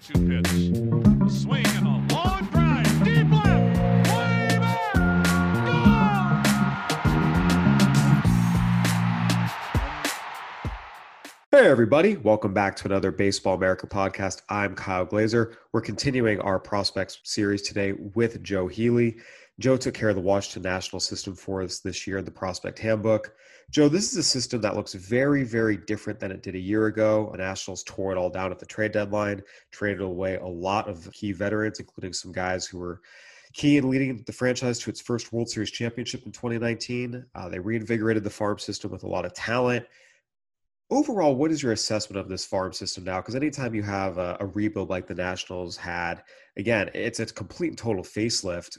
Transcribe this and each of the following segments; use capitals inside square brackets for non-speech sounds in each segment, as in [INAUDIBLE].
2 2 pitch. A swing and a long drive. Deep left. Way back. Hey, everybody. Welcome back to another Baseball America podcast. I'm Kyle Glaser. We're continuing our prospects series today with Joe Healy. Joe took care of the Washington National System for us this year in the Prospect Handbook. Joe, this is a system that looks very, very different than it did a year ago. The Nationals tore it all down at the trade deadline, traded away a lot of key veterans, including some guys who were key in leading the franchise to its first World Series championship in 2019. Uh, they reinvigorated the farm system with a lot of talent overall, what is your assessment of this farm system now? Because anytime you have a, a, rebuild like the Nationals had, again, it's a complete and total facelift.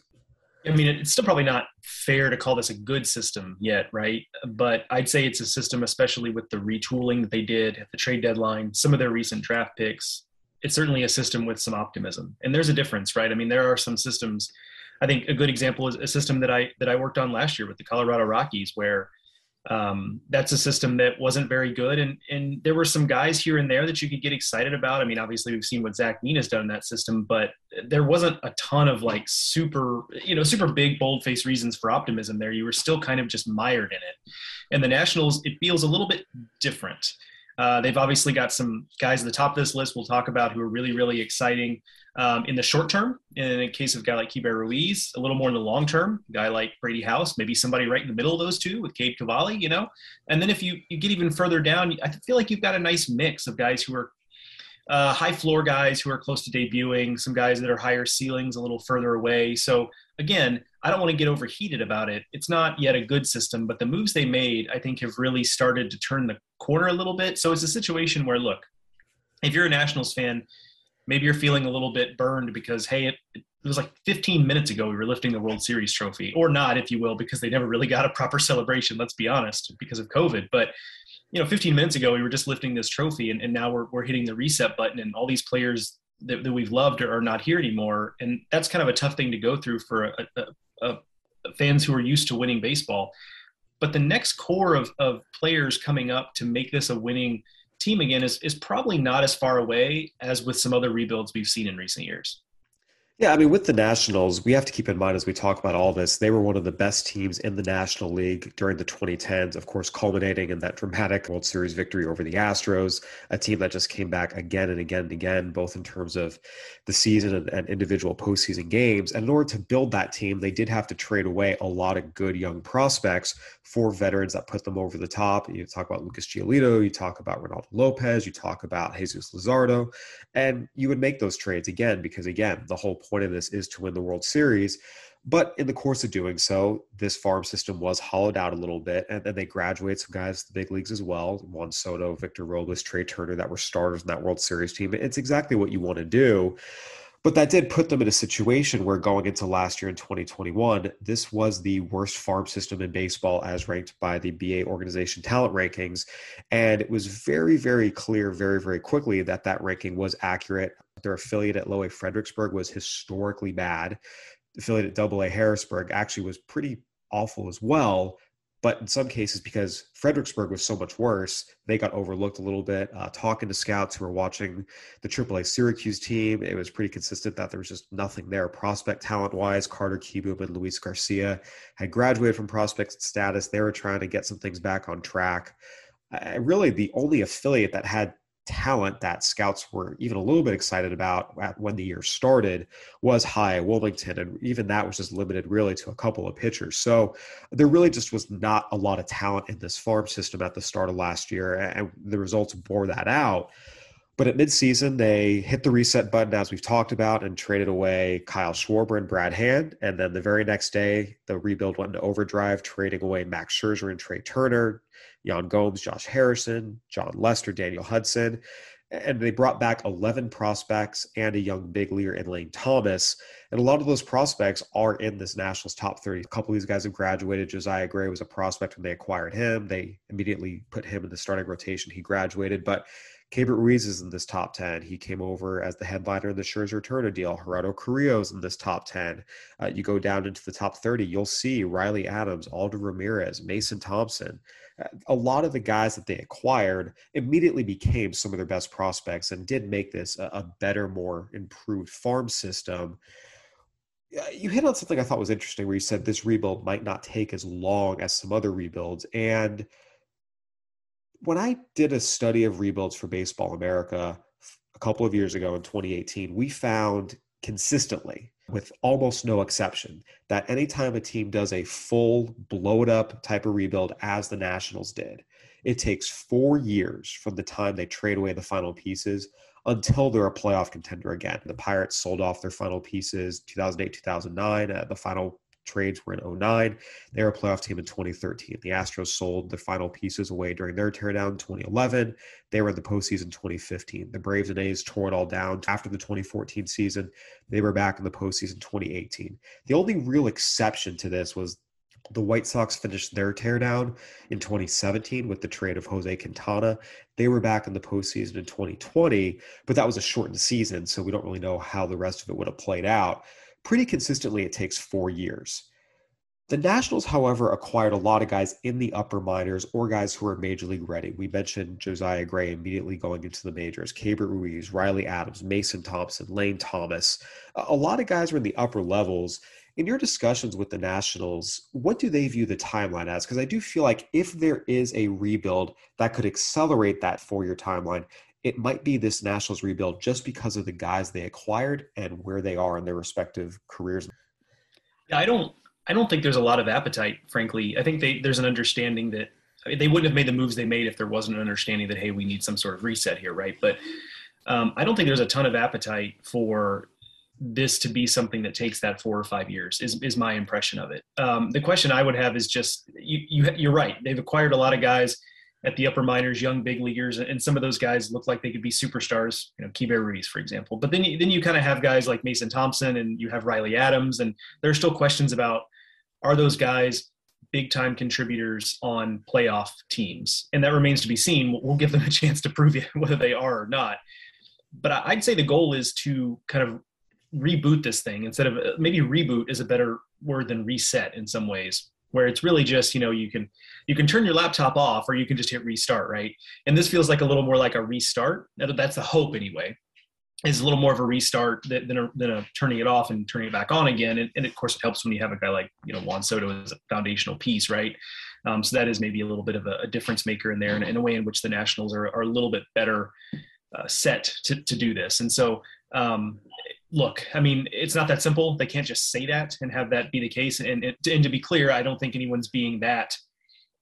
I mean, it's still probably not fair to call this a good system yet, right? But I'd say it's a system, especially with the retooling that they did at the trade deadline, some of their recent draft picks. It's certainly a system with some optimism, and there's a difference, right? I mean, there are some systems. I think a good example is a system that I that I worked on last year with the Colorado Rockies, where um, that's a system that wasn't very good. And, and there were some guys here and there that you could get excited about. I mean, obviously we've seen what Zach Nina's done in that system, but there wasn't a ton of like super, you know, super big bold face reasons for optimism there. You were still kind of just mired in it. And the Nationals, it feels a little bit different. Uh, they've obviously got some guys at the top of this list we'll talk about who are really, really exciting um, in the short term. In a case of a guy like Keibert Ruiz, a little more in the long term, a guy like Brady House, maybe somebody right in the middle of those two with Cade Cavalli, you know. And then if you, you get even further down, I feel like you've got a nice mix of guys who are uh, high floor guys who are close to debuting, some guys that are higher ceilings a little further away. So again, I don't want to get overheated about it. It's not yet a good system, but the moves they made, I think, have really started to turn the corner a little bit. So it's a situation where, look, if you're a Nationals fan, maybe you're feeling a little bit burned because, hey, it, it was like 15 minutes ago we were lifting the World Series trophy, or not, if you will, because they never really got a proper [LAUGHS] celebration. Let's be honest, because of COVID. But you know, 15 minutes ago we were just lifting this trophy, and, and now we're we're hitting the reset button, and all these players that, that we've loved are, are not here anymore, and that's kind of a tough thing to go through for a, a, uh, fans who are used to winning baseball. But the next core of, of players coming up to make this a winning team again is, is probably not as far away as with some other rebuilds we've seen in recent years. Yeah, I mean, with the Nationals, we have to keep in mind as we talk about all this, they were one of the best teams in the National League during the 2010s, of course, culminating in that dramatic World Series victory over the Astros, a team that just came back again and again and again, both in terms of the season and, and individual postseason games. And in order to build that team, they did have to trade away a lot of good young prospects for veterans that put them over the top. You talk about Lucas Giolito, you talk about Reynaldo Lopez, you talk about Jesus Luzardo, and you would make those trades again because, again, the whole point of this is to win the World Series. But in the course of doing so, this farm system was hollowed out a little bit, and then they graduate some guys to the big leagues as well. Juan Soto, Victor Robles, Trea Turner, that were starters in that World Series team. It's exactly what you want to do. But that did put them in a situation where going into last year in 2021, this was the worst farm system in baseball as ranked by the BA organization talent rankings. And it was very, very clear very, very quickly that that ranking was accurate Their affiliate at Low A Fredericksburg was historically bad. The affiliate at Double A Harrisburg actually was pretty awful as well. But in some cases, because Fredericksburg was so much worse, they got overlooked a little bit. Uh, talking to scouts who were watching the AAA Syracuse team, it was pretty consistent that there was just nothing there. Prospect talent wise, Carter Kieboom and Luis Garcia had graduated from prospect status. They were trying to get some things back on track. Really, the only affiliate that had talent that scouts were even a little bit excited about when the year started was high Wilmington. And even that was just limited really to a couple of pitchers. So there really just was not a lot of talent in this farm system at the start of last year. And the results bore that out. But at midseason, they hit the reset button, as we've talked about, and traded away Kyle Schwarber and Brad Hand. And then the very next day, the rebuild went into overdrive, trading away Max Scherzer and Trea Turner, Yan Gomes, Josh Harrison, Jon Lester, Daniel Hudson. And they brought back 11 prospects and a young big leaguer in Lane Thomas. And a lot of those prospects are in this Nationals top 30. A couple of these guys have graduated. Josiah Gray was a prospect when they acquired him. They immediately put him in the starting rotation. He graduated. But Keibert Ruiz is in this top 10. He came over as the headliner in the Scherzer Turner deal. Gerardo Carrillo's in this top 10. Uh, you go down into the top 30, you'll see Riley Adams, Aldo Ramirez, Mason Thompson a lot of the guys that they acquired immediately became some of their best prospects and did make this a, a better, more improved farm system. You hit on something I thought was interesting where you said this rebuild might not take as long as some other rebuilds. And when I did a study of rebuilds for Baseball America a couple of years ago in 2018, we found consistently with almost no exception, that anytime a team does a full blow it up type of rebuild, as the Nationals did, it takes four years from the time they trade away the final pieces until they're a playoff contender again. The Pirates sold off their final pieces 2008, 2009. Uh, the final trades were in 09. They were a playoff team in 2013. The Astros sold the final pieces away during their teardown in 2011. They were in the postseason 2015. The Braves and A's tore it all down after the 2014 season. They were back in the postseason 2018. The only real exception to this was the White Sox finished their teardown in 2017 with the trade of Jose Quintana. They were back in the postseason in 2020, but that was a shortened season, so we don't really know how the rest of it would have played out pretty consistently it takes four years. The Nationals, however, acquired a lot of guys in the upper minors or guys who are major league ready. We mentioned Josiah Gray immediately going into the majors, Keibert Ruiz, Riley Adams, Mason Thompson, Lane Thomas. A lot of guys were in the upper levels. In your discussions with the Nationals, what do they view the timeline as? Because I do feel like if there is a rebuild that could accelerate that four year timeline, it might be this Nationals rebuild just because of the guys they acquired and where they are in their respective careers. Yeah, I don't I don't think there's a lot of appetite, frankly. I think they, there's an understanding that I mean, they wouldn't have made the moves they made if there wasn't an understanding that hey, we need some sort of reset here, right? But um, I don't think there's a ton of appetite for this to be something that takes that four or five years. Is is my impression of it. Um, the question I would have is just you, you you're right. They've acquired a lot of guys at the upper minors, young big leaguers, and some of those guys look like they could be superstars. You know, Keibert Ruiz, for example. But then then you kind of have guys like Mason Thompson, and you have Riley Adams, and there are still questions about are those guys big time contributors on playoff teams, and that remains to be seen. We'll give them a chance to prove [LAUGHS] whether they are or not. But I'd say the goal is to kind of reboot this thing instead of uh, maybe reboot is a better word than reset in some ways where it's really just you know you can you can turn your laptop off or you can just hit restart right? And this feels like a little more like a restart. That's the hope anyway is a little more of a restart than a, than a turning it off and turning it back on again. And, and of course it helps when you have a guy like you know juan soto as a foundational piece right? Um, so that is maybe a little bit of a, a difference maker in there and in a way in which the nationals are, are a little bit better uh, set to, to do this. And so um, look, I mean, it's not that simple. They can't just say that and have that be the case. And, and to be clear, I don't think anyone's being that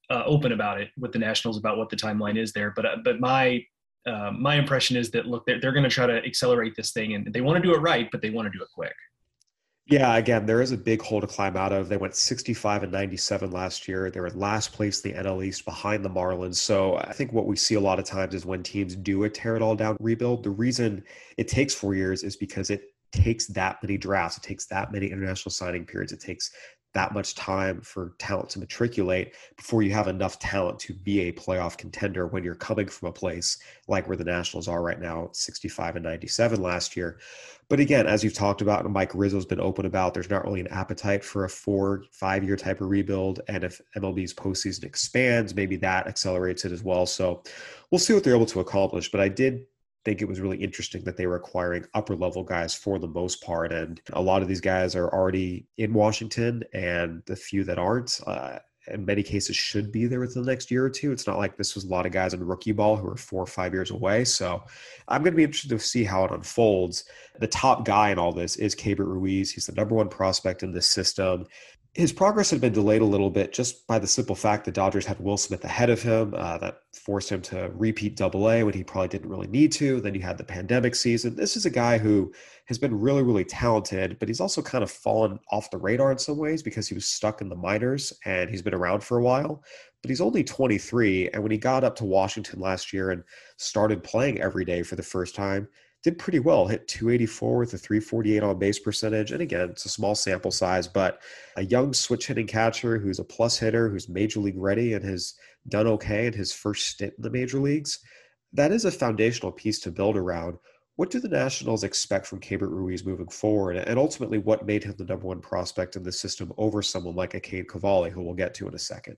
uh, open about it with the Nationals about what the timeline is there. But uh, but my uh, my impression is that look, they're, they're going to try to accelerate this thing, and they want to do it right, but they want to do it quick. Yeah, again, there is a big hole to climb out of. They went 65 and 97 last year. They were last place in the NL East behind the Marlins. So I think what we see a lot of times is when teams do a tear it all down rebuild, the reason it takes four years is because it takes that many drafts, it takes that many international signing periods, it takes that much time for talent to matriculate before you have enough talent to be a playoff contender when you're coming from a place like where the Nationals are right now, 65 and 97 last year. But again, as you've talked about, and Mike Rizzo's been open about, there's not really an appetite for a four, five year type of rebuild. And if MLB's postseason expands, maybe that accelerates it as well. So we'll see what they're able to accomplish. But I did think it was really interesting that they were acquiring upper level guys for the most part. And a lot of these guys are already in Washington, and the few that aren't, uh, in many cases, should be there within the next year or two. It's not like this was a lot of guys in rookie ball who are four or five years away. So I'm going to be interested to see how it unfolds. The top guy in all this is Keibert Ruiz. He's the number one prospect in this system his progress had been delayed a little bit just by the simple fact that Dodgers had Will Smith ahead of him. Uh, that forced him to repeat double A when he probably didn't really need to. Then you had the pandemic season. This is a guy who has been really, really talented, but he's also kind of fallen off the radar in some ways because he was stuck in the minors and he's been around for a while. But he's only 23. And when he got up to Washington last year and started playing every day for the first time, did pretty well, hit 284 with a 348 on base percentage. And again, it's a small sample size, but a young switch hitting catcher who's a plus hitter, who's major league ready and has done okay in his first stint in the major leagues, that is a foundational piece to build around. What do the Nationals expect from Keibert Ruiz moving forward? And ultimately, what made him the number one prospect in the system over someone like a Cade Cavalli, who we'll get to in a second?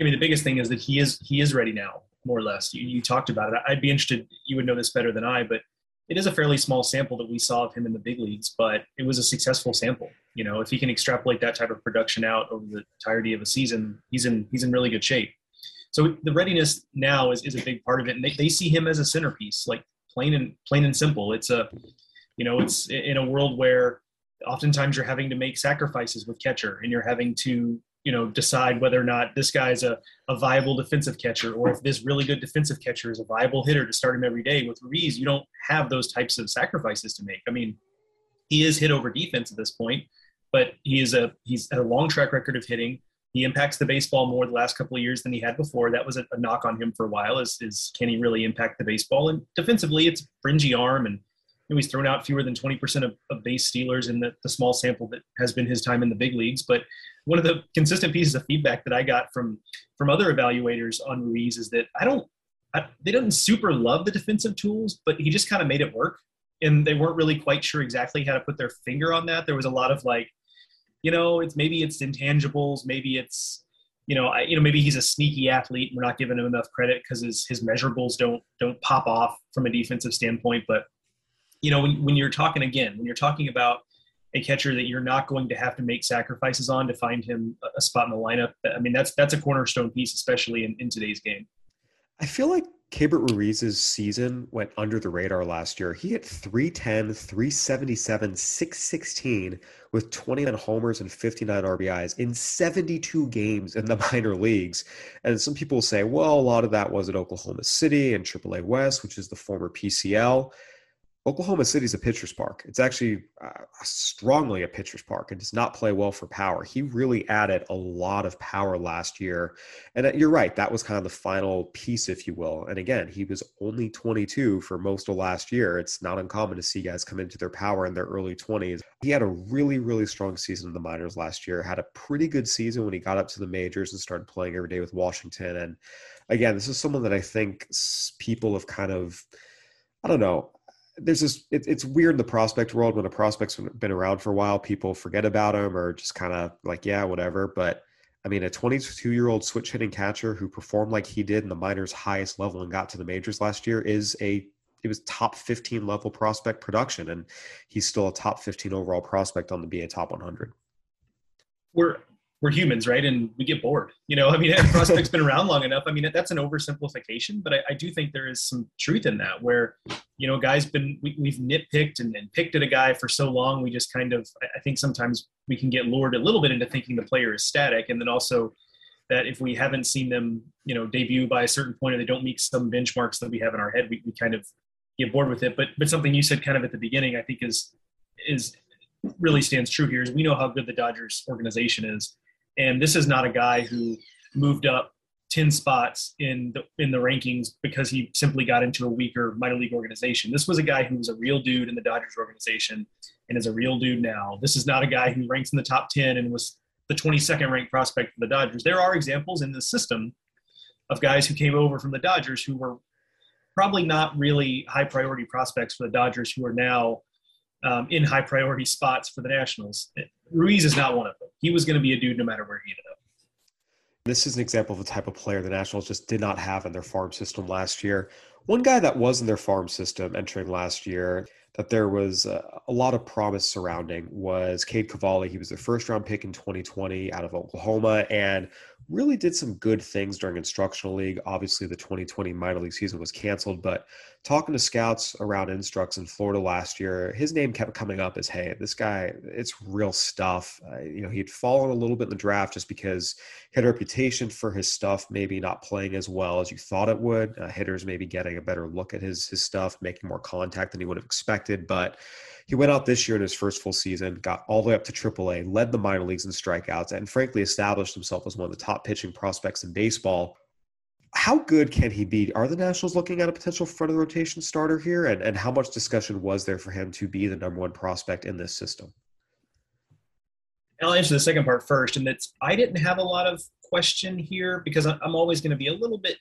I mean, the biggest thing is that he is he is ready now more or less. You, you talked about it. I'd be interested. You would know this better than I, but it is a fairly small sample that we saw of him in the big leagues, but it was a successful sample. You know, if he can extrapolate that type of production out over the entirety of a season, he's in he's in really good shape. So the readiness now is, is a big part of it, and they, they see him as a centerpiece, like plain and plain and simple. It's a, you know, it's in a world where oftentimes you're having to make sacrifices with catcher, and you're having to you know decide whether or not this guy's a, a viable defensive catcher or if this really good defensive catcher is a viable hitter to start him every day. With Ruiz you don't have those types of sacrifices to make. I mean he is hit over defense at this point but he is a he's a long track record of hitting. He impacts the baseball more the last couple of years than he had before. That was a, a knock on him for a while is, is can he really impact the baseball? And defensively it's fringy arm and know, he's thrown out fewer than 20% of, of base stealers in the, the small sample that has been his time in the big leagues. But one of the consistent pieces of feedback that I got from from other evaluators on Ruiz is that I don't I, they didn't super love the defensive tools, but he just kind of made it work. And they weren't really quite sure exactly how to put their finger on that. There was a lot of like, you know, it's maybe it's intangibles, maybe it's you know, I, you know, maybe he's a sneaky athlete. And we're not giving him enough credit because his his measurables don't don't pop off from a defensive standpoint. But you know, when, when you're talking again, when you're talking about a catcher that you're not going to have to make sacrifices on to find him a spot in the lineup, I mean, that's that's a cornerstone piece, especially in, in today's game. I feel like Keibert Ruiz's season went under the radar last year. He hit 310, 377, 616 with 29 homers and 59 RBIs in 72 games in the [LAUGHS] minor leagues. And some people say, well, a lot of that was at Oklahoma City and AAA West, which is the former PCL. Oklahoma City is a pitcher's park. It's actually uh, strongly a pitcher's park. It does not play well for power. He really added a lot of power last year. And uh, you're right, that was kind of the final piece, if you will. And again, he was only 22 for most of last year. It's not uncommon to see guys come into their power in their early 20s. He had a really, really strong season in the minors last year, had a pretty good season when he got up to the majors and started playing every day with Washington. And again, this is someone that I think people have kind of, I don't know, there's this it, it's weird the prospect world when a prospect's been around for a while people forget about him or just kind of like yeah whatever but i mean a 22 year old switch hitting catcher who performed like he did in the minors highest level and got to the majors last year is a it was top 15 level prospect production and he's still a top 15 overall prospect on the ba top 100 we're we're humans, right? And we get bored. You know, [LAUGHS] I mean, prospect's been around long enough. I mean, that's an oversimplification, but I, I, do think there is some truth in that where, you know, guys been, we, have nitpicked and, and, picked at a guy for so long. We just kind of, I think sometimes we can get lured a little bit into thinking the player is static. And then also that if we haven't seen them, you know, debut by a certain point or they don't meet some benchmarks that we have in our head, we, we kind of get bored with it. But, but something you said kind of at the beginning, I think is, is really stands true here is we know how good the Dodgers organization is and this is not a guy who moved up 10 spots in the in the rankings because he simply got into a weaker minor league organization. This was a guy who was a real dude in the Dodgers organization and is a real dude now. This is not a guy who ranks in the top 10 and was the 22nd ranked prospect for the Dodgers. There are examples in the system of guys who came over from the Dodgers who were probably not really high priority prospects for the Dodgers who are now um, in high priority spots for the Nationals. Ruiz is not one of them. He was going to be a dude no matter where he ended up. This is an example of the type of player the Nationals just did not have in their farm system last year. One guy that was in their farm system entering last year that there was a, lot of promise surrounding was Cade Cavalli. He was the first round pick in 2020 out of Oklahoma and really did some good things during instructional league. Obviously, the 2020 minor league season was canceled, but talking to scouts around instructs in Florida last year, his name kept coming up as, hey, this guy, it's real stuff. Uh, you know, he'd fallen a little bit in the draft just because he had a reputation for his stuff maybe not playing as well as you thought it would. Uh, hitters maybe getting a better look at his his stuff, making more contact than he would have expected, but he went out this year in his first full season, got all the way up to AAA, led the minor leagues in strikeouts, and frankly established himself as one of the top pitching prospects in baseball. How good can he be? Are the Nationals looking at a potential front of the rotation starter here? And, and how much discussion was there for him to be the number one prospect in this system? I'll answer the second part first, and that's I didn't have a lot of question here because I'm always going to be a little bit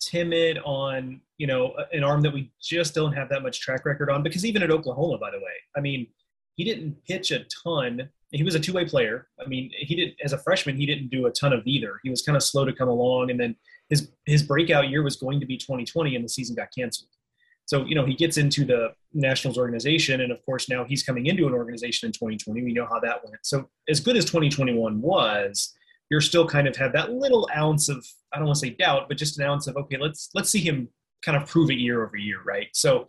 timid on you know an arm that we just don't have that much track record on because even at oklahoma by the way i mean he didn't pitch a ton. He was a two-way player. I mean he did as a freshman he didn't do a ton of either. He was kind of slow to come along and then his his breakout year was going to be 2020 and the season got canceled. So you know he gets into the nationals organization and of course now he's coming into an organization in 2020 we know how that went. So as good as 2021 was you're still kind of have that little ounce of I don't want to say doubt, but just an ounce of okay, let's let's see him kind of prove it year over year, right? So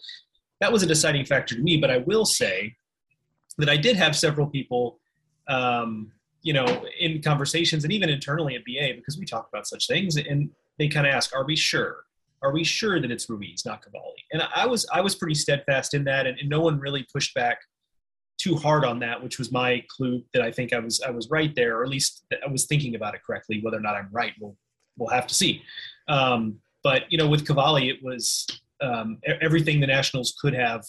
that was a deciding factor to me. But I will say that I did have several people, um, you know, in conversations and even internally at BA because we talk about such things, and they kind of ask, "Are we sure? Are we sure that it's Ruiz, not Cavalli?" And I was I was pretty steadfast in that, and, and no one really pushed back too hard on that, which was my clue that I think I was I was right there, or at least I was thinking about it correctly. Whether or not I'm right, we'll we'll have to see. Um, but you know, with Cavalli, it was um, everything the Nationals could have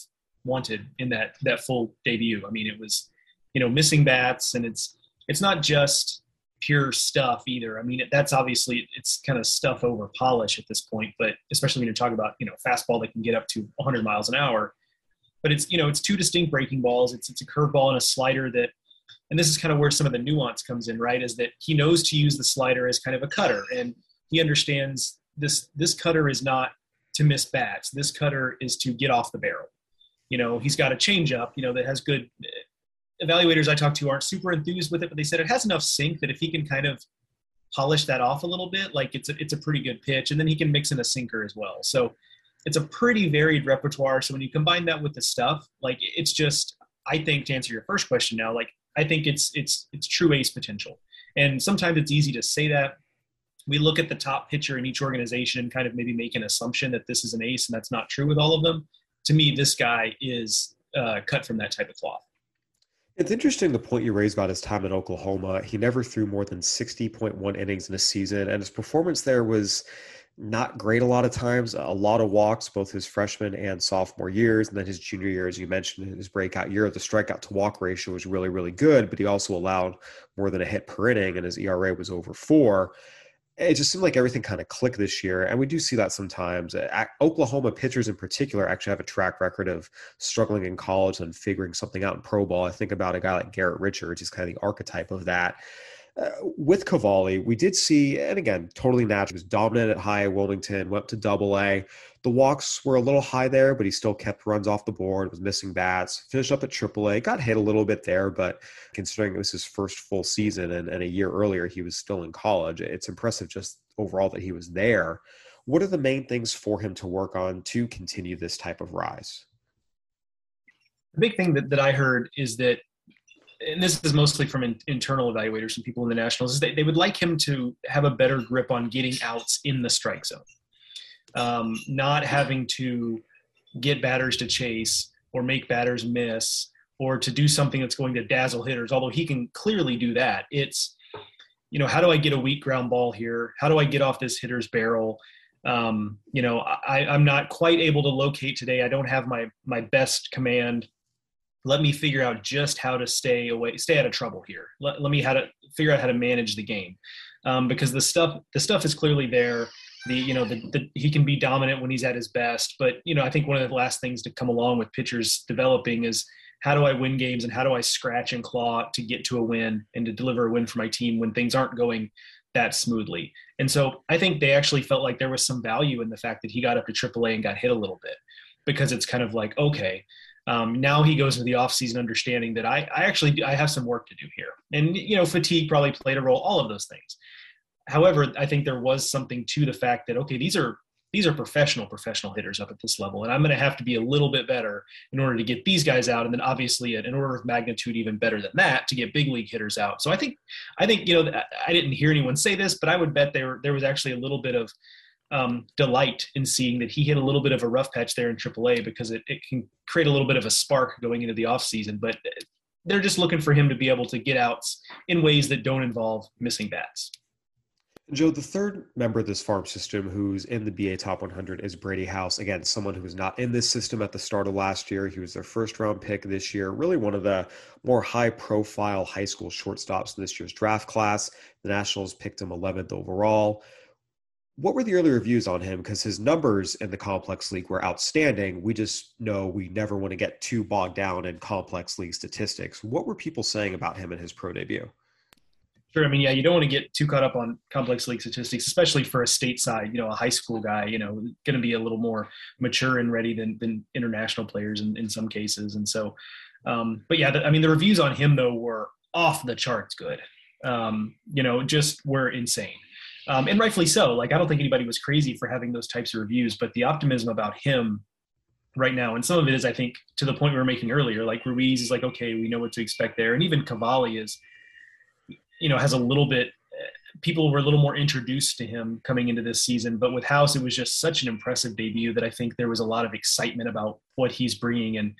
wanted in that that full debut. I mean, it was you know missing bats, and it's it's not just pure stuff either. I mean, that's obviously it's kind of stuff over polish at this point. But especially when you're talking about you know fastball that can get up to 100 miles an hour but it's you know it's two distinct breaking balls. It's it's a curveball and a slider that, and this is kind of where some of the nuance comes in, right? Is that he knows to use the slider as kind of a cutter, and he understands this this cutter is not to miss bats. This cutter is to get off the barrel. You know, he's got a changeup, you know, that has good eh, evaluators I talked to aren't super enthused with it, but they said it has enough sink that if he can kind of polish that off a little bit, like it's a, it's a pretty good pitch, and then he can mix in a sinker as well. So it's a pretty varied repertoire. So when you combine that with the stuff, like it's just, I think to answer your first question now, like I think it's it's it's true ace potential. And sometimes it's easy to say that. We look at the top pitcher in each organization and kind of maybe make an assumption that this is an ace, and that's not true with all of them. To me, this guy is uh, cut from that type of cloth. It's interesting the point you raised about his time in Oklahoma. He never threw more than 60.1 innings in a season, and his performance there was not great a lot of times, a lot of walks, both his freshman and sophomore years. And then his junior year, as you mentioned, his breakout year, the strikeout to walk ratio was really, really good, but he also allowed more than a hit per inning, and his ERA was over four. It just seemed like everything kind of clicked this year. And we do see that sometimes. Oklahoma pitchers, in particular, actually have a track record of struggling in college and figuring something out in pro ball. I think about a guy like Garrett Richards, he's kind of the archetype of that. Uh, with Cavalli, we did see, and again, totally natural. He was dominant at high Wilmington, went to double A. The walks were a little high there, but he still kept runs off the board, was missing bats, finished up at triple A, got hit a little bit there, but considering it was his first full season and, and a year earlier he was still in college, it's impressive just overall that he was there. What are the main things for him to work on to continue this type of rise? The big thing that, that I heard is that and this is mostly from in, internal evaluators and people in the Nationals, is they, they would like him to have a better grip on getting outs in the strike zone, um, not having to get batters to chase or make batters miss or to do something that's going to dazzle hitters. Although he can clearly do that, it's you know, how do I get a weak ground ball here? How do I get off this hitter's barrel? Um, you know, I, I'm not quite able to locate today. I don't have my my best command. Let me figure out just how to stay away, stay out of trouble here. Let, let me how to figure out how to manage the game, um, because the stuff the stuff is clearly there. The you know the, the he can be dominant when he's at his best, but you know I think one of the last things to come along with pitchers developing is how do I win games and how do I scratch and claw to get to a win and to deliver a win for my team when things aren't going that smoothly. And so I think they actually felt like there was some value in the fact that he got up to AAA and got hit a little bit because it's kind of like, okay, um, now he goes into the offseason understanding that I, I actually I have some work to do here. And, you know, fatigue probably played a role, all of those things. However, I think there was something to the fact that, okay, these are these are professional professional hitters up at this level and i'm going to have to be a little bit better in order to get these guys out and then obviously an order of magnitude even better than that to get big league hitters out so i think i think you know i didn't hear anyone say this but i would bet there there was actually a little bit of um, delight in seeing that he hit a little bit of a rough patch there in AAA because it, it can create a little bit of a spark going into the offseason. But they're just looking for him to be able to get outs in ways that don't involve missing bats. Joe, the third member of this farm system who's in the BA Top 100 is Brady House. Again, someone who was not in this system at the start of last year. He was their first round pick this year. Really one of the more high profile high school shortstops in this year's draft class. The Nationals picked him 11th overall. What were the early reviews on him? Because his numbers in the complex league were outstanding. We just know we never want to get too bogged down in complex league statistics. What were people saying about him in his pro debut? Sure. I mean, yeah, you don't want to get too caught up on complex league statistics, especially for a stateside, you know, a high school guy, you know, going to be a little more mature and ready than, than international players in, in some cases. And so, um, but yeah, the, I mean, the reviews on him though were off the charts good. Um, you know, just were insane. Um, and rightfully so. Like, I don't think anybody was crazy for having those types of reviews, but the optimism about him right now, and some of it is, I think, to the point we were making earlier, like Ruiz is like, okay, we know what to expect there. And even Cavalli is, you know, has a little bit. People were a little more introduced to him coming into this season, but with House, it was just such an impressive debut that I think there was a lot of excitement about what he's bringing, and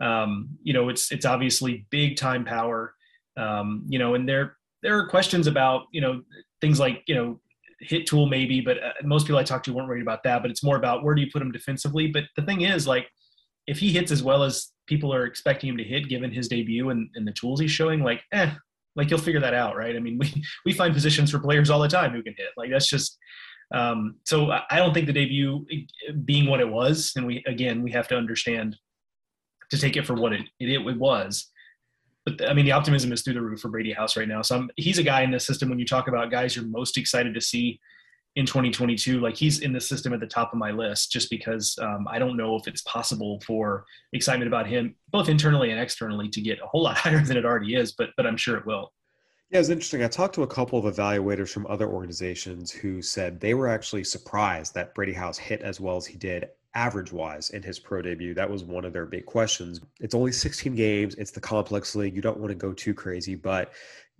um, you know, it's it's obviously big time power, um, you know, and there there are questions about you know things like you know hit tool maybe, but uh, most people I talked to weren't worried about that. But it's more about where do you put him defensively. But the thing is, like, if he hits as well as people are expecting him to hit, given his debut and, and the tools he's showing, like, eh, like you'll figure that out, right? I mean, [LAUGHS] we we find positions for players all the time who can hit. Like that's just um, so I don't think the debut being what it was, and we again we have to understand to take it for what it it, it was. But I mean, the optimism is through the roof for Brady House right now. So I'm, he's a guy in the system. When you talk about guys you're most excited to see in 2022, like he's in the system at the top of my list, just because um, I don't know if it's possible for excitement about him, both internally and externally, to get a whole lot [LAUGHS] higher than it already is. But but I'm sure it will. Yeah, it's interesting. I talked to a couple of evaluators from other organizations who said they were actually surprised that Brady House hit as well as he did average wise in his pro debut. That was one of their big questions. It's only 16 games, it's the complex league. You don't want to go too crazy, but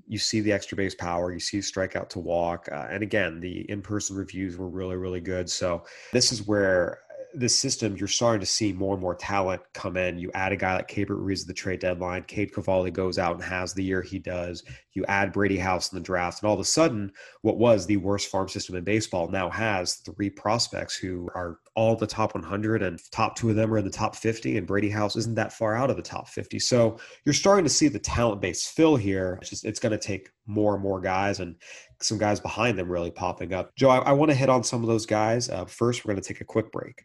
you see the extra base power, you see strikeout to walk. Uh, and again, the in person reviews were really, really good. So this is where this system, you're starting to see more and more talent come in. You add a guy like Keibert Ruiz at the trade deadline. Cade Cavalli goes out and has the year he does. You add Brady House in the draft, and all of a sudden, what was the worst farm system in baseball now has three prospects who are all the top 100, and top two of them are in the top 50, and Brady House isn't that far out of the top 50. So you're starting to see the talent base fill here. It's just it's going to take more and more guys and some guys behind them really popping up. Joe, I, I want to hit on some of those guys. Uh, first, we're going to take a quick break.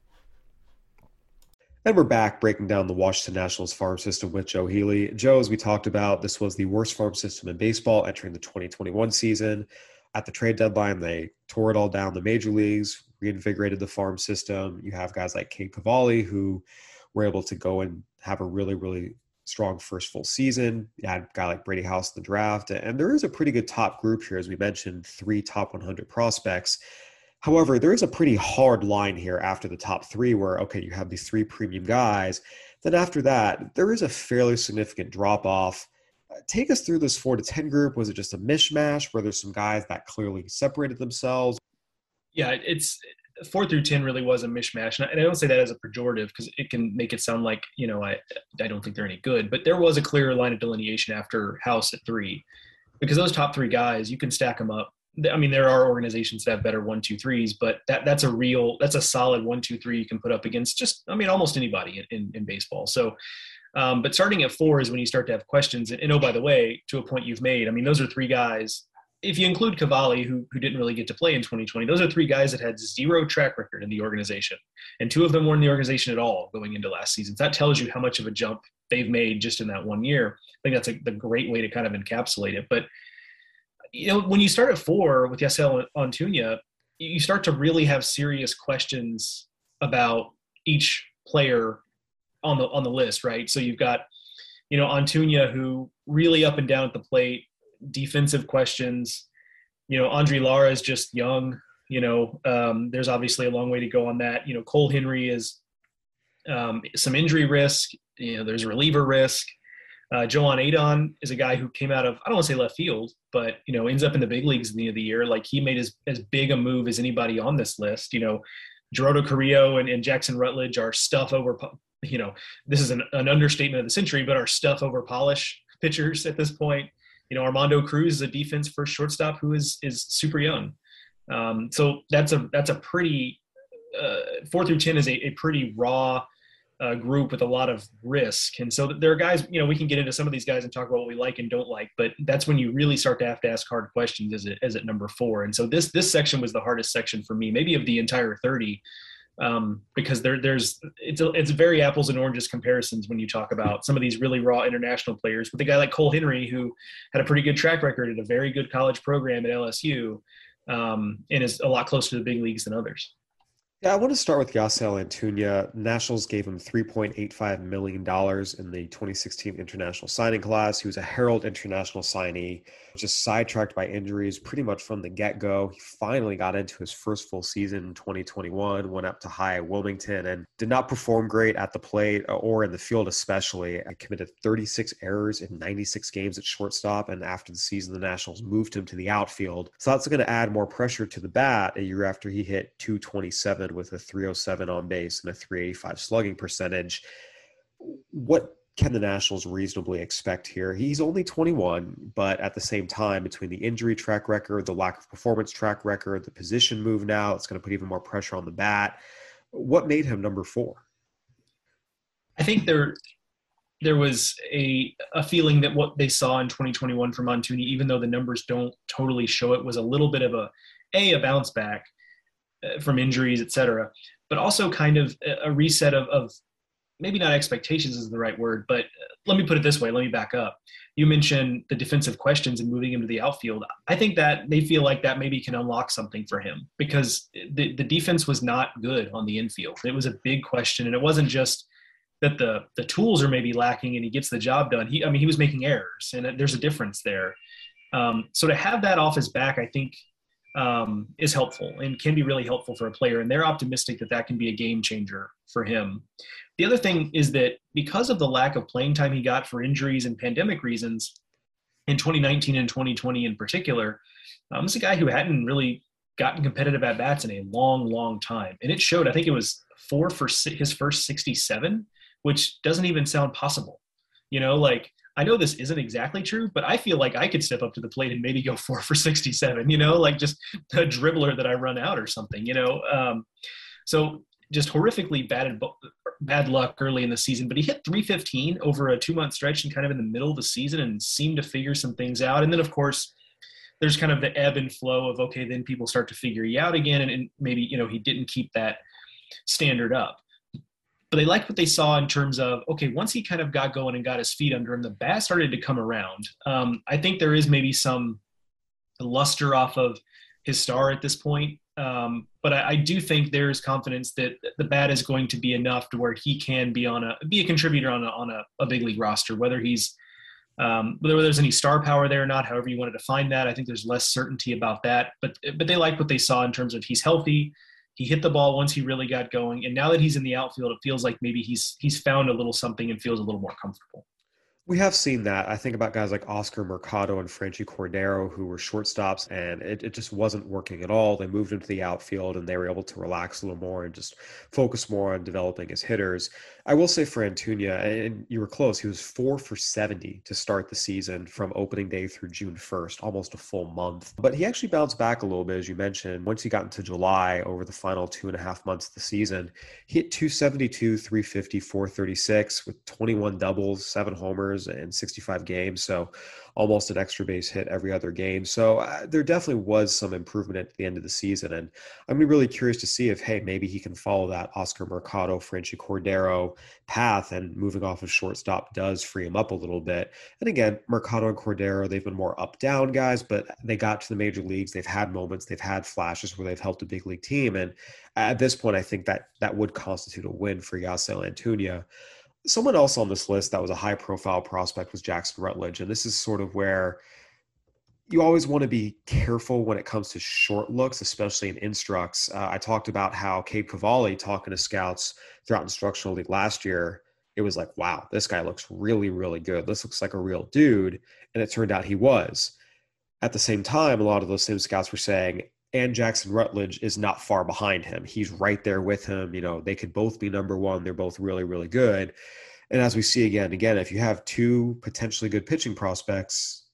And we're back breaking down the Washington Nationals farm system with Joe Healy. Joe, as we talked about, this was the worst farm system in baseball entering the 2021 season. At the trade deadline, they tore it all down the major leagues, reinvigorated the farm system. You have guys like Cade Cavalli who were able to go and have a really, really strong first full season. You had a guy like Brady House in the draft. And there is a pretty good top group here, as we mentioned, three top 100 prospects. However, there is a pretty hard line here after the top three where, okay, you have these three premium guys. Then after that, there is a fairly significant drop off. Uh, take us through this four to 10 group. Was it just a mishmash? Were there some guys that clearly separated themselves? Yeah, it's four through 10 really was a mishmash. And I don't say that as a pejorative because it can make it sound like, you know, I, I don't think they're any good, but there was a clear line of delineation after House at three because those top three guys, you can stack them up I mean, there are organizations that have better one, two, threes, but that that's a real, that's a solid one, two, three you can put up against just, I mean, almost anybody in, in, in baseball. So, um, but starting at four is when you start to have questions. And, and, oh, by the way, to a point you've made, I mean, those are three guys. If you include Cavalli, who who didn't really get to play in 2020, those are three guys that had zero track record in the organization, and two of them weren't in the organization at all going into last season. So that tells you how much of a jump they've made just in that one year. I think that's a, the great way to kind of encapsulate it. But you know, when you start at four with Yasel Antuna, you start to really have serious questions about each player on the on the list, right? So you've got, you know, Antuna who really up and down at the plate, defensive questions. You know, Andry Lara is just young. You know, um, there's obviously a long way to go on that. You know, Cole Henry is um, some injury risk. You know, there's reliever risk. Uh, Joan Adon is a guy who came out of I don't want to say left field, but you know ends up in the big leagues at the end of the year. Like he made as as big a move as anybody on this list. You know, Gerardo Carrillo and, and Jackson Rutledge are stuff over. You know, this is an, an understatement of the century, but are stuff over polish pitchers at this point. You know, Armando Cruz is a defense first shortstop who is is super young. Um, so that's a that's a pretty uh, four through ten is a, a pretty raw uh, group with a lot of risk. And so there are guys, you know, we can get into some of these guys and talk about what we like and don't like, but that's when you really start to have to ask hard questions as it as at number four. And so this this section was the hardest section for me, maybe of the entire 30. Um, because there, there's it's a, it's very apples and oranges comparisons when you talk about some of these really raw international players with a guy like Cole Henry who had a pretty good track record at a very good college program at LSU um, and is a lot closer to the big leagues than others. Yeah, I want to start with Yasel Antuna. Nationals gave him $3.85 million in the 2016 international signing class. He was a Herald International signee, just sidetracked by injuries pretty much from the get go. He finally got into his first full season in 2021, went up to high Wilmington, and did not perform great at the plate uh, or in the field, especially. I committed 36 errors in 96 games at shortstop, and after the season, the Nationals moved him to the outfield. So that's going to add more pressure to the bat a year after he hit 227 with a 307 on base and a 385 slugging percentage. What can the Nationals reasonably expect here? He's only 21, but at the same time, between the injury track record, the lack of performance track record, the position move now, it's going to put even more pressure on the bat. What made him number four? I think there there was a a feeling that what they saw in 2021 from Antuna, even though the numbers don't totally show it, was a little bit of a a a bounce back, from injuries, et cetera, but also kind of a reset of, of maybe not expectations is the right word, but uh, let me put it this way. Let me back up. You mentioned the defensive questions and moving him to the outfield. I think that they feel like that maybe can unlock something for him because the, the defense was not good on the infield. It was a big question. And it wasn't just that the, the tools are maybe lacking and he gets the job done. He, I mean, he was making errors and there's a difference there. Um, so to have that off his back, I think um, is helpful and can be really helpful for a player. And they're optimistic that that can be a game changer for him. The other thing is that because of the lack of playing time he got for injuries and pandemic reasons in 2019 and 2020 in particular, um, this is a guy who hadn't really gotten competitive at bats in a long, long time. And it showed, I think it was four for his first 67, which doesn't even sound possible. You know, like I know this isn't exactly true, but I feel like I could step up to the plate and maybe go [LAUGHS] four for 67, you know, like just [LAUGHS] a dribbler that I run out or something, you know. Um, so just horrifically bad, bad luck early in the season, but he hit 315 over a two month stretch and kind of in the middle of the season and seemed to figure some things out. And then, of course, there's kind of the ebb and flow of, okay, then people start to figure you out again. And, and maybe, you know, he didn't keep that standard up but they liked what they saw in terms of okay once he kind of got going and got his feet under him the bat started to come around. Um, i think there is maybe some luster off of his star at this point. Um, but I, I, do think there is confidence that the bat is going to be enough to where he can be on a be a contributor on a, on a, a big league roster whether he's um, whether there's any star power there or not however you want to define that. I think there's less certainty about that but but they like what they saw in terms of he's healthy he hit the ball once he really got going, and now that he's in the outfield, it feels like maybe he's he's found a little something and feels a little more comfortable. We have seen that. I think about guys like Oscar Mercado and Franchy Cordero, who were shortstops, and it, it just wasn't working at all. They moved into the outfield and they were able to relax a little more and just focus more on developing as hitters. I will say for Antuna, and you were close, he was four for 70 to start the season from opening day through June 1st, almost a full month. But he actually bounced back a little bit, as you mentioned. Once he got into July, over the final two and a half months of the season, he hit 272, 350, 436 with 21 doubles, seven homers, and 65 games. So almost an extra base hit every other game. So uh, there definitely was some improvement at the end of the season. And I'm really curious to see if, hey, maybe he can follow that Oscar Mercado, Franchy Cordero path and moving off of shortstop does free him up a little bit. And again, Mercado and Cordero, they've been more up down guys, but they got to the major leagues. They've had moments, they've had flashes where they've helped a big league team. And at this point, I think that that would constitute a win for Yasel Antuna. Someone else on this list that was a high profile prospect was Jackson Rutledge. And this is sort of where you always want to be careful when it comes to short looks, especially in instructs. Uh, I talked about how Cade Cavalli talking to scouts throughout instructional league last year. It was like, wow, this guy looks really, really good. This looks like a real dude. And it turned out he was. At the same time, a lot of those same scouts were saying, and Jackson Rutledge is not far behind him. He's right there with him. You know, they could both be number one. They're both really, really good. And as we see again again, if you have two potentially good pitching prospects,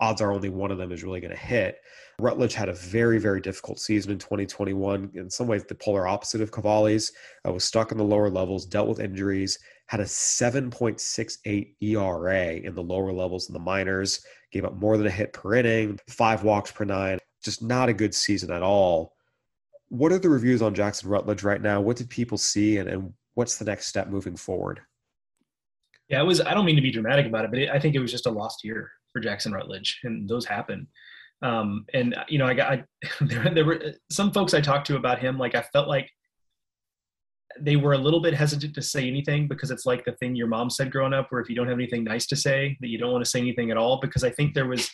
odds are only one of them is really going to hit. Rutledge had a very, very difficult season in 2021. In some ways, the polar opposite of Cavalli's. I was stuck in the lower levels, dealt with injuries, had a 7.68 ERA in the lower levels in the minors, gave up more than a hit per inning, five walks per nine. Just not a good season at all. What are the reviews on Jackson Rutledge right now? What did people see, and, and what's the next step moving forward? Yeah, it was. I don't mean to be dramatic about it, but it, I think it was just a lost year for Jackson Rutledge, and those happen. Um, and you know, I got I, [LAUGHS] there, there were some folks I talked to about him. Like I felt like they were a little bit hesitant to say anything because it's like the thing your mom said growing up, where if you don't have anything nice to say, that you don't want to say anything at all. Because I think there was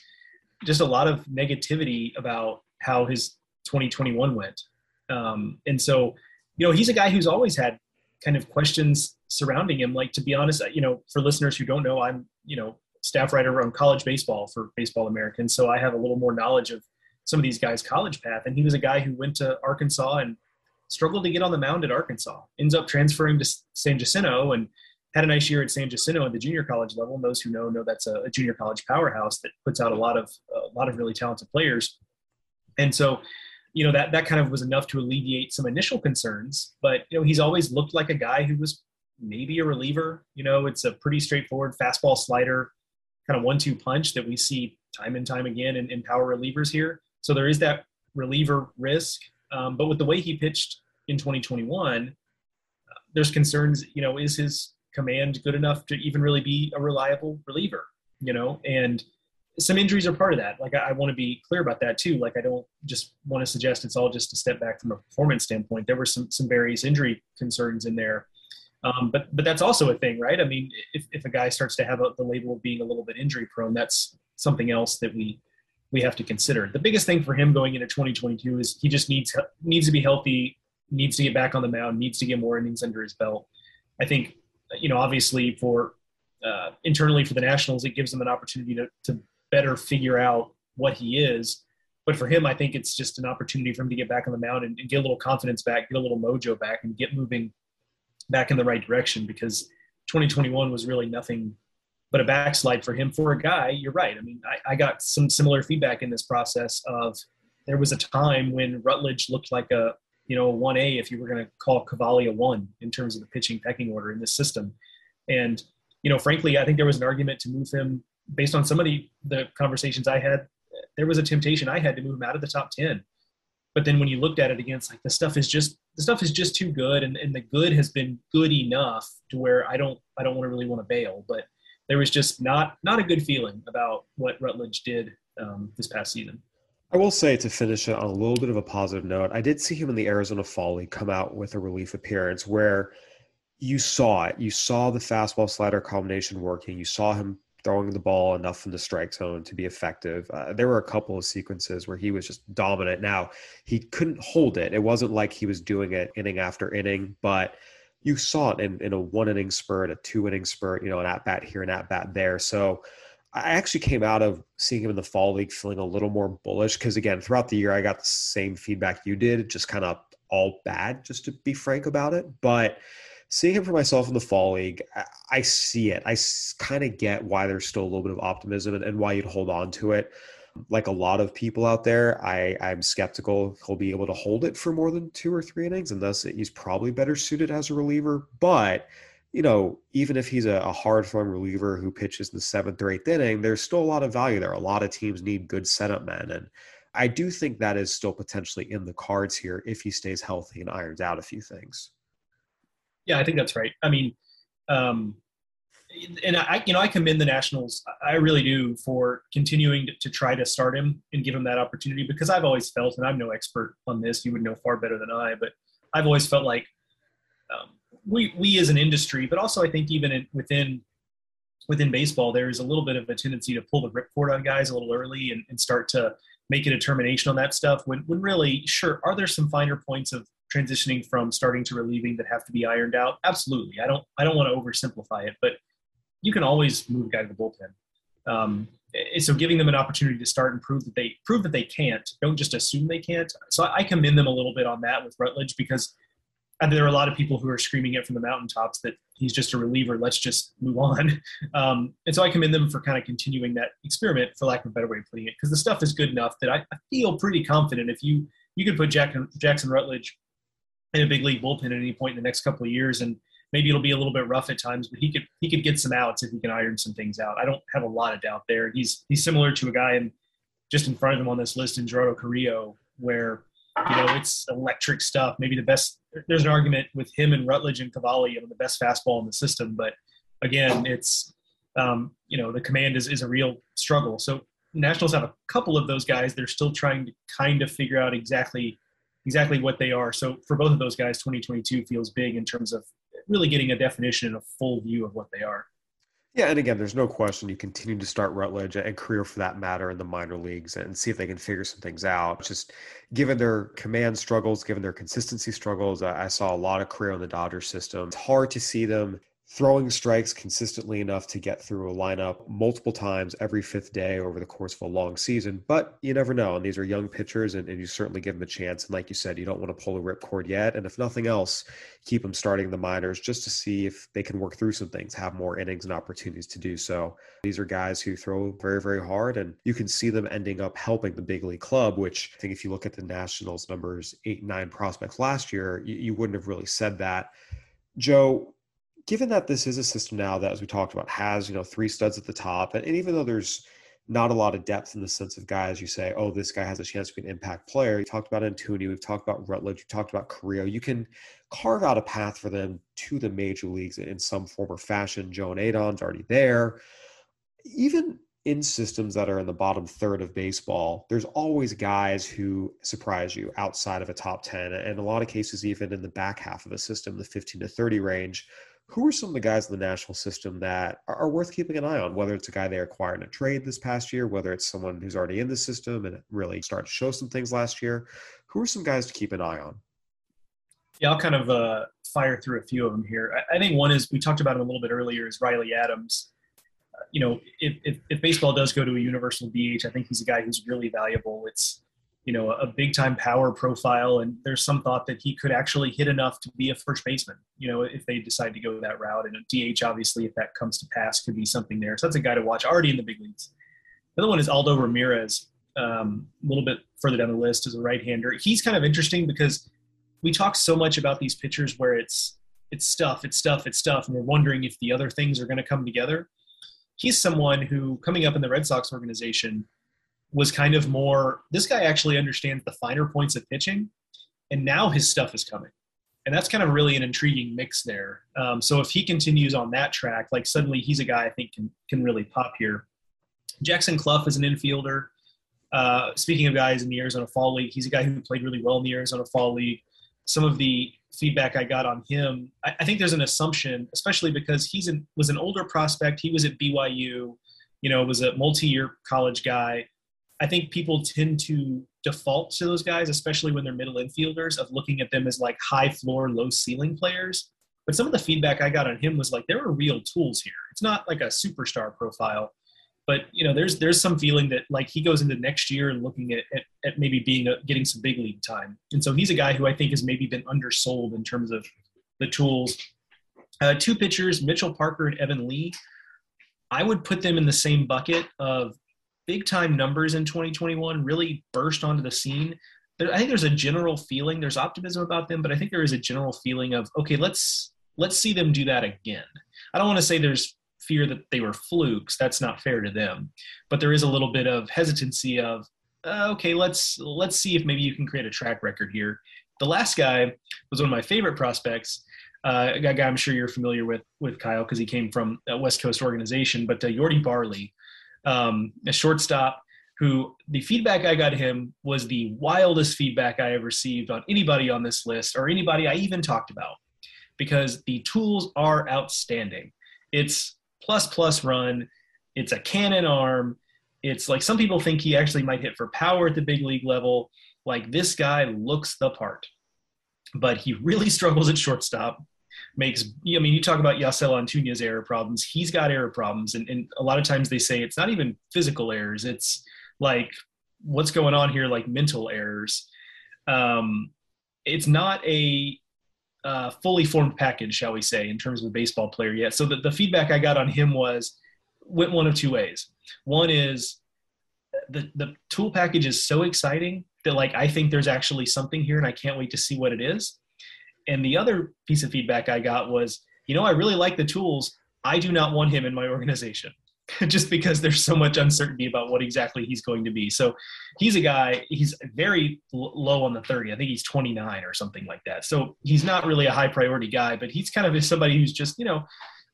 just a lot of negativity about how his 2021 went. Um, and so, you know, he's a guy who's always had kind of questions surrounding him. Like to be honest, you know, for listeners who don't know, I'm, you know, staff writer on college baseball for Baseball America, so I have a little more knowledge of some of these guys' college path. And he was a guy who went to Arkansas and struggled to get on the mound at Arkansas. Ends up transferring to San Jacinto and had a nice year at San Jacinto at the junior college level. And those who know know that's a, a junior college powerhouse that puts out a lot of a lot of really talented players. And so, you know that that kind of was enough to alleviate some initial concerns. But you know he's always looked like a guy who was maybe a reliever. You know, it's a pretty straightforward fastball slider kind of one-two punch that we see time and time again in, in power relievers here. So there is that reliever risk. Um, but with the way he pitched in 2021, uh, there's concerns. You know, is his command good enough to even really be a reliable reliever? You know, and some injuries are part of that. Like I, I want to be clear about that too. Like I don't just want to suggest it's all just a step back from a performance standpoint. There were some some various injury concerns in there um, but but that's also a thing, right? I mean, if, if a guy starts to have a, the label of being a little bit injury prone, that's something else that we we have to consider. The biggest thing for him going into 2022 is he just needs needs to be healthy, needs to get back on the mound, needs to get more innings under his belt. I think, you know, obviously for uh, internally for the Nationals, it gives them an opportunity to, to better figure out what he is. But for him, I think it's just an opportunity for him to get back on the mound and, and get a little confidence back, get a little mojo back, and get moving back in the right direction because 2021 was really nothing but a backslide for him. For a guy, you're right. I mean, I, I got some similar feedback in this process of there was a time when Rutledge looked like a you know, 1A if you were going to call Cavalli a one in terms of the pitching pecking order in this system. And, you know, frankly, I think there was an argument to move him based on some of the, the conversations I had. There was a temptation I had to move him out of the top 10. But then when you looked at it against like the stuff is just the stuff is just too good and, and the good has been good enough to where I don't I don't want to really want to bail. But there was just not not a good feeling about what Rutledge did um, this past season. I will say to finish it on a little bit of a positive note, I did see him in the Arizona Fall League come out with a relief appearance where you saw it. You saw the fastball slider combination working. You saw him throwing the ball enough in the strike zone to be effective. Uh, there were a couple of sequences where he was just dominant. Now, he couldn't hold it. It wasn't like he was doing it inning after inning, but you saw it in, in a one inning spurt, a two inning spurt, you know, an at bat here, an at bat there. So I actually came out of seeing him in the fall league feeling a little more bullish because again, throughout the year I got the same feedback you did, just kind of all bad, just to be frank about it. But seeing him for myself in the fall league, I see it. I kind of get why there's still a little bit of optimism and, why you'd hold on to it. Like a lot of people out there, I, I'm skeptical he'll be able to hold it for more than two or three innings, and thus he's probably better suited as a reliever. But you know, even if he's a, a hard throwing reliever who pitches in the seventh or eighth inning, there's still a lot of value there. A lot of teams need good setup men. And I do think that is still potentially in the cards here if he stays healthy and irons out a few things. Yeah, I think that's right. I mean, um, and I, you know, I commend the Nationals. I really do for continuing to, to, try to start him and give him that opportunity because I've always felt, and I'm no expert on this, you would know far better than I, but I've always felt like um, we we as an industry, but also I think even in, within within baseball, there is a little bit of a tendency to pull the ripcord on guys a little early and, and start to make a determination on that stuff. When when really, sure, are there some finer points of transitioning from starting to relieving that have to be ironed out? Absolutely. I don't I don't want to oversimplify it, but you can always move a guy to the bullpen. Um, so giving them an opportunity to start and prove that they prove that they can't, don't just assume they can't. So I commend them a little bit on that with Rutledge because and there are a lot of people who are screaming it from the mountaintops that he's just a reliever. Let's just move on. [LAUGHS] Um, and so I commend them for kind of continuing that experiment, for lack of a better way of putting it, because the stuff is good enough that I, I, feel pretty confident if you you could put Jack, Jackson Rutledge in a big league bullpen at any point in the next couple of years, and maybe it'll be a little bit rough at times, but he could he could get some outs if he can iron some things out. I don't have a lot of doubt there. He's he's similar to a guy in just in front of him on this list in Gerardo Carrillo, where you know, it's electric stuff. Maybe the best. There's an argument with him and Rutledge and Cavalli of the best fastball in the system, but again, it's um, you know the command is is a real struggle. So Nationals have a couple of those guys. They're still trying to kind of figure out exactly exactly what they are. So for both of those guys, 2022 feels big in terms of really getting a definition and a full view of what they are. Yeah, and again, there's no question you continue to start Rutledge and Carrillo for that matter in the minor leagues and see if they can figure some things out. Just given their command struggles, given their consistency struggles, I saw a lot of Carrillo in the Dodgers system. It's hard to see them throwing strikes consistently enough to get through a lineup multiple times every fifth day over the course of a long season. But you never know. And these are young pitchers, and, and you certainly give them a chance. And like you said, you don't want to pull a ripcord yet. And if nothing else, keep them starting the minors just to see if they can work through some things, have more innings and opportunities to do so. These are guys who throw very, very hard, and you can see them ending up helping the big league club, which I think if you look at the Nationals numbers, eight, nine prospects last year, you, you wouldn't have really said that. Joe, given that this is a system now that, as we talked about, has you know three studs at the top, and, and even though there's not a lot of depth in the sense of guys you say, oh, this guy has a chance to be an impact player. You talked about Antuna, we've talked about Rutledge, you talked about Carrillo. You can carve out a path for them to the major leagues in some form or fashion. Joan Adon's already there. Even in systems that are in the bottom third of baseball, there's always guys who surprise you outside of a top 10. And a lot of cases, even in the back half of a system, the 15 to 30 range, Who are some of the guys in the national system that are, worth keeping an eye on? Whether it's a guy they acquired in a trade this past year, whether it's someone who's already in the system and really started to show some things last year. Who are some guys to keep an eye on? Yeah, I'll kind of uh, fire through a few of them here. I, I, think one is we talked about him a little bit earlier is Riley Adams. Uh, you know, if, if, if, baseball does go to a universal DH, I think he's a guy who's really valuable. It's you know a big time power profile, and there's some thought that he could actually hit enough to be a first baseman. You know, if they decide to go that route, and a DH obviously, if that comes to pass, could be something there. So that's a guy to watch already in the big leagues. The other one is Aldo Ramirez. Um, a little bit further down the list as a right-hander. He's kind of interesting because we talk so much about these pitchers where it's it's stuff, it's stuff, it's stuff, and we're wondering if the other things are going to come together. He's someone who, coming up in the Red Sox organization, was kind of more. This guy actually understands the finer points of pitching, and now his stuff is coming, and that's kind of really an intriguing mix there. Um, so if he continues on that track, like suddenly he's a guy I think can can really pop here. Jackson Cluff is an infielder. Uh, speaking of guys in the Arizona Fall League, he's a guy who played really well in the Arizona Fall League some of the feedback I got on him, I, I think there's an assumption, especially because he's an, was an older prospect. He was at BYU, you know, was a multi-year college guy. I think people tend to default to those guys, especially when they're middle infielders, of looking at them as like high floor, low ceiling players. But some of the feedback I got on him was like there are real tools here. It's not like a superstar profile, but you know there's there's some feeling that like he goes into next year and looking at, at, at maybe being a, getting some big league time and so he's a guy who i think has maybe been undersold in terms of the tools uh, two pitchers mitchell parker and evan lee i would put them in the same bucket of big time numbers in 2021 really burst onto the scene I think there's a general feeling. There's optimism about them, but I think there is a general feeling of okay, let's let's see them do that again. I don't want to say there's fear that they were flukes. That's not fair to them. But there is a little bit of hesitancy of, uh, okay, let's let's see if maybe you can create a track record here. The last guy was one of my favorite prospects. Uh, a guy I'm sure you're familiar with with Kyle because he came from a West Coast organization, but uh, Yordy Barley, um, a shortstop who the feedback I got him was the wildest feedback I have received on anybody on this list or anybody I even talked about because the tools are outstanding. It's plus plus run. It's a cannon arm. It's like some people think he actually might hit for power at the big league level. Like this guy looks the part, but he really [LAUGHS] struggles at shortstop. Makes I mean, you talk about Yasel Antuna's error problems. He's got error problems, and, and a lot of times they say it's not even physical errors. It's like what's going on here, like mental errors. Um, it's not a uh, fully formed package, shall we say, in terms of a baseball player yet. So the, the feedback I got on him was went one of two ways. One is the the tool package is so exciting that like I think there's actually something here and I can't wait to see what it is. And the other piece of feedback I got was, you know, I really like the tools. I do not want him in my [LAUGHS] organization. [LAUGHS] just because there's so much uncertainty about what exactly he's going to be. So he's a guy, he's very low on the 30. I think he's 29 or something like that. So he's not really a high priority guy, but he's kind of somebody who's just, you know,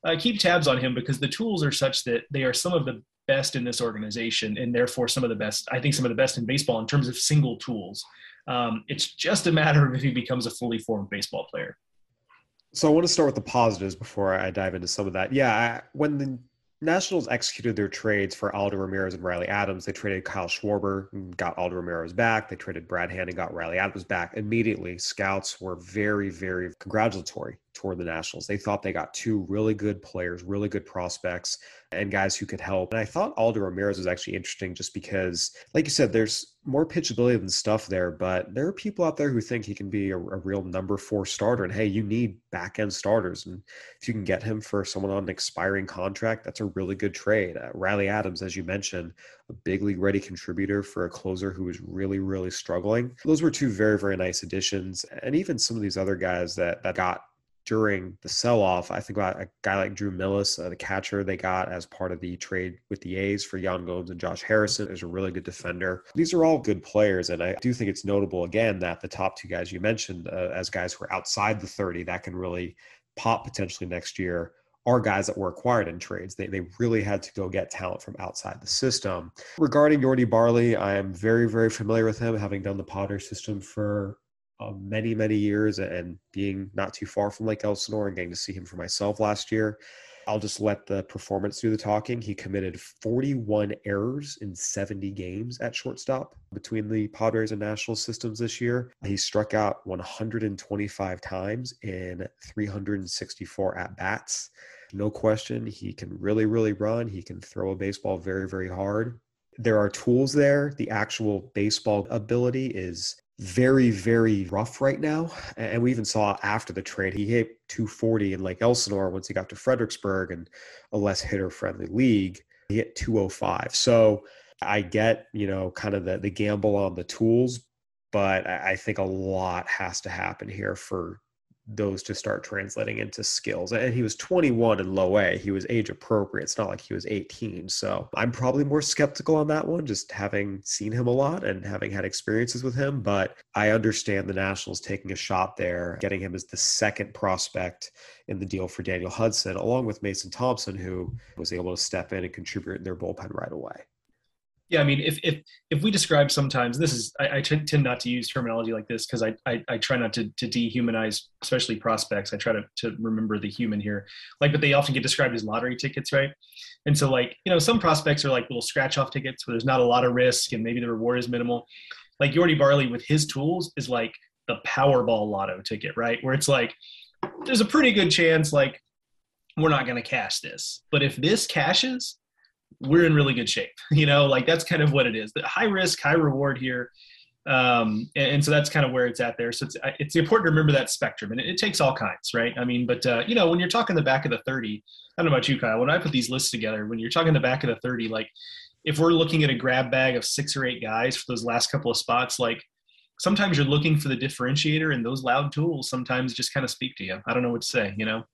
uh, keep tabs on him because the tools are such that they are some of the best in this organization and therefore some of the best, I think some of the best in baseball in terms of single tools. Um, it's just a matter of if he becomes a fully formed baseball player. So I want to start with the positives before I dive into some of that. Yeah, I, when the Nationals executed their trades for Aldo Ramirez and Riley Adams. They traded Kyle Schwarber and got Aldo Ramirez back. They traded Brad Hand and got Riley Adams back. Immediately, scouts were very, very congratulatory toward the Nationals. They thought they got two really good players, really good prospects, and guys who could help. And I thought Aldo Ramirez was actually interesting just because, like you said, there's more pitchability than stuff there, but there are people out there who think he can be a, a real number four starter. And hey, you need back end starters. And if you can get him for someone on an expiring contract, that's a really good trade. Uh, Riley Adams, as you mentioned, a big league ready contributor for a closer who was really, really struggling. Those were two very, very nice additions. And even some of these other guys that, that got during the sell off. I think about a guy like Drew Millas, uh, the catcher they got as part of the trade with the A's for Yan Gomes and Josh Harrison is a really good defender. These are all good players. And I do think it's notable, again, that the top two guys you mentioned uh, as guys who are outside the 30 that can really pop potentially next year are guys that were acquired in trades. They, they really had to go get talent from outside the system. Regarding Yordy Barley, I am very, very familiar with him, having done the Padres system for uh, many, many years and being not too far from Lake Elsinore and getting to see him for myself last year. I'll just let the performance do the talking. He committed 41 errors in 70 games at shortstop between the Padres and National systems this year. He struck out 125 times in 364 at bats. No question, he can really, really run. He can throw a baseball very, very hard. There are tools there. The actual baseball ability is very, very rough right now. And we even saw after the trade, he hit 240 in Lake Elsinore once he got to Fredericksburg and a less hitter friendly league. He hit 205. So I get, you know, kind of the, the gamble on the tools, but I think a lot has to happen here for those to start translating into skills. And he was 21 in low A. He was age appropriate. It's not like he was 18. So I'm probably more skeptical on that one, just having seen him a lot and having had experiences with him. But I understand the Nationals taking a shot there, getting him as the second prospect in the deal for Daniel Hudson, along with Mason Thompson, who was able to step in and contribute in their bullpen right away. Yeah, I mean, if if if we describe sometimes this is I, tend, not to use terminology like this because I, I, I try not to to dehumanize, especially prospects. I try to to remember the human here. Like, but they often get described as lottery tickets, right? And so, like, you know, some prospects are like little scratch off tickets where there's not a lot of risk and maybe the reward is minimal. Like Yordy Barley with his tools is like the Powerball lotto ticket, right? Where it's like there's a pretty good chance like we're not going to cash this, but if this cashes we're in really good shape. [LAUGHS] You know, like that's kind of what it is. The high risk, high reward here. Um, and, and, so that's kind of where it's at there. So it's, it's important to remember that spectrum and it, it takes all kinds, right? I mean, but uh, you know, when you're talking the back of the 30, I don't know about you, Kyle, when I put these lists together, when you're talking the back of the 30, like if we're looking at a grab bag of six or eight guys for those last couple of spots, like sometimes you're looking for the differentiator and those loud tools sometimes just kind of speak to you. I don't know what to say, you know?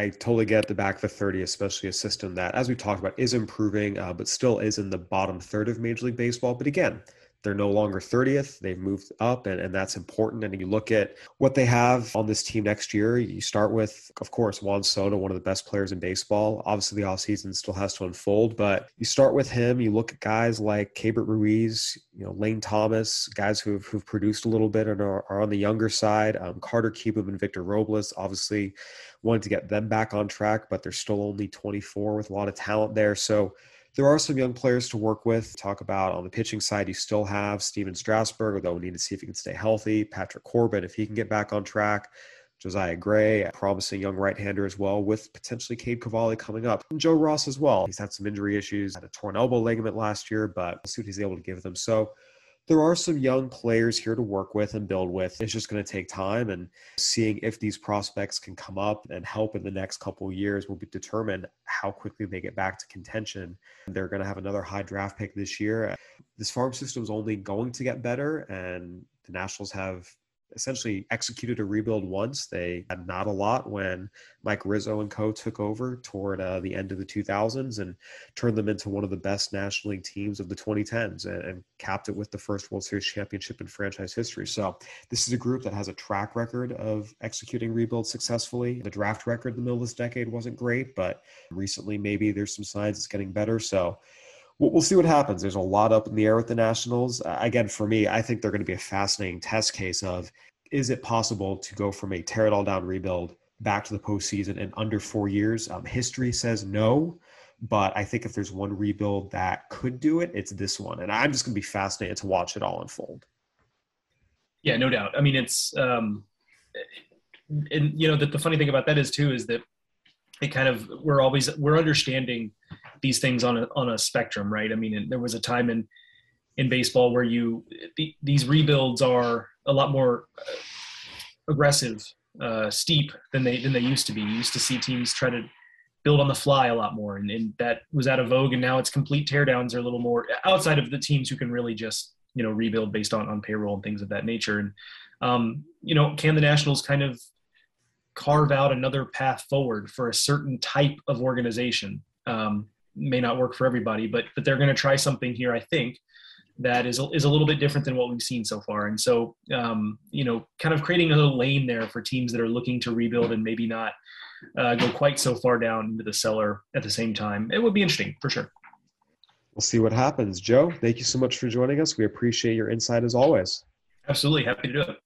I totally get the back of the 30, especially a system that, as we've talked about, is improving, uh, but still is in the bottom third of Major League Baseball. But again, they're no longer 30th. They've moved up, and, and that's important. And you look at what they have on this team next year. You start with, of course, Juan Soto, one of the best players in baseball. Obviously, the offseason still has to unfold, but you start with him. You look at guys like Keibert Ruiz, you know, Lane Thomas, guys who've, who've produced a little bit and are, are on the younger side. Um, Carter Kieboom and Victor Robles, obviously, wanted to get them back on track, but they're still only 24 with a lot of talent there. So, there are some young players to work with. Talk about on the pitching side, you still have Stephen Strasburg, although we need to see if he can stay healthy. Patrick Corbin, if he can get back on track. Josiah Gray, a promising young right-hander as well, with potentially Cade Cavalli coming up. And Joe Ross as well. He's had some injury issues, had a torn elbow ligament last year, but we'll see what he's able to give them. So there are some young players here to work with and build with. It's just going to take time, and seeing if these prospects can come up and help in the next couple years will be determined how quickly they get back to contention. They're going to have another high draft pick this year. This farm system is only going to get better, and the Nationals have essentially executed a rebuild once. They had not a lot when Mike Rizzo and co took over toward uh, the end of the 2000s and turned them into one of the best National League teams of the 2010s and, and, capped it with the first World Series championship in franchise history. So this is a group that has a track record of executing rebuilds successfully. The draft record in the middle of this decade wasn't great, but recently maybe there's some signs it's getting better. So we'll, see what happens. There's a lot up in the air with the Nationals. Uh, again, for me, I think they're going to be a fascinating test case of is it possible to go from a tear it all down rebuild back to the postseason in under four years? Um, history says no, but I think if there's one rebuild that could do it, it's this one. And I'm just going to be fascinated to watch it all unfold. Yeah, no doubt. I mean, it's, um, and you know, the funny thing about that is too, is that it kind of, we're always, we're understanding these things on a on a spectrum, right? I mean, there was a time in in baseball where you the, these rebuilds are a lot more aggressive, uh, steep than they than they used to be. You used to see teams try to build on the fly a lot more, and, and that was out of vogue. And now it's complete teardowns are a little more outside of the teams who can really just you know rebuild based on on payroll and things of that nature. And um, you know, can the Nationals kind of carve out another path forward for a certain type of organization? Um, may not work for everybody, but but they're going to try something here, I think, that is a, is a little bit different than what we've seen so far. And so, um, you know, kind of creating a lane there for teams that are looking to rebuild and maybe not uh, go quite so far down into the cellar at the same time. It would be interesting for sure. We'll see what happens. Joe, thank you so much for joining us. We appreciate your insight as always. Absolutely. Happy to do it.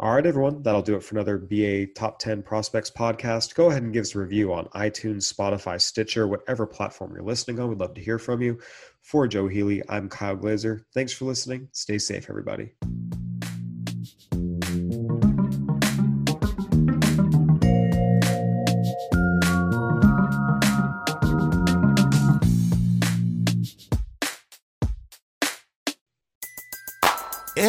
All right, everyone, that'll do it for another BA Top 10 Prospects podcast. Go ahead and give us a review on iTunes, Spotify, Stitcher, whatever platform you're listening on. We'd love to hear from you. For Joe Healy, I'm Kyle Glaser. Thanks for listening. Stay safe, everybody.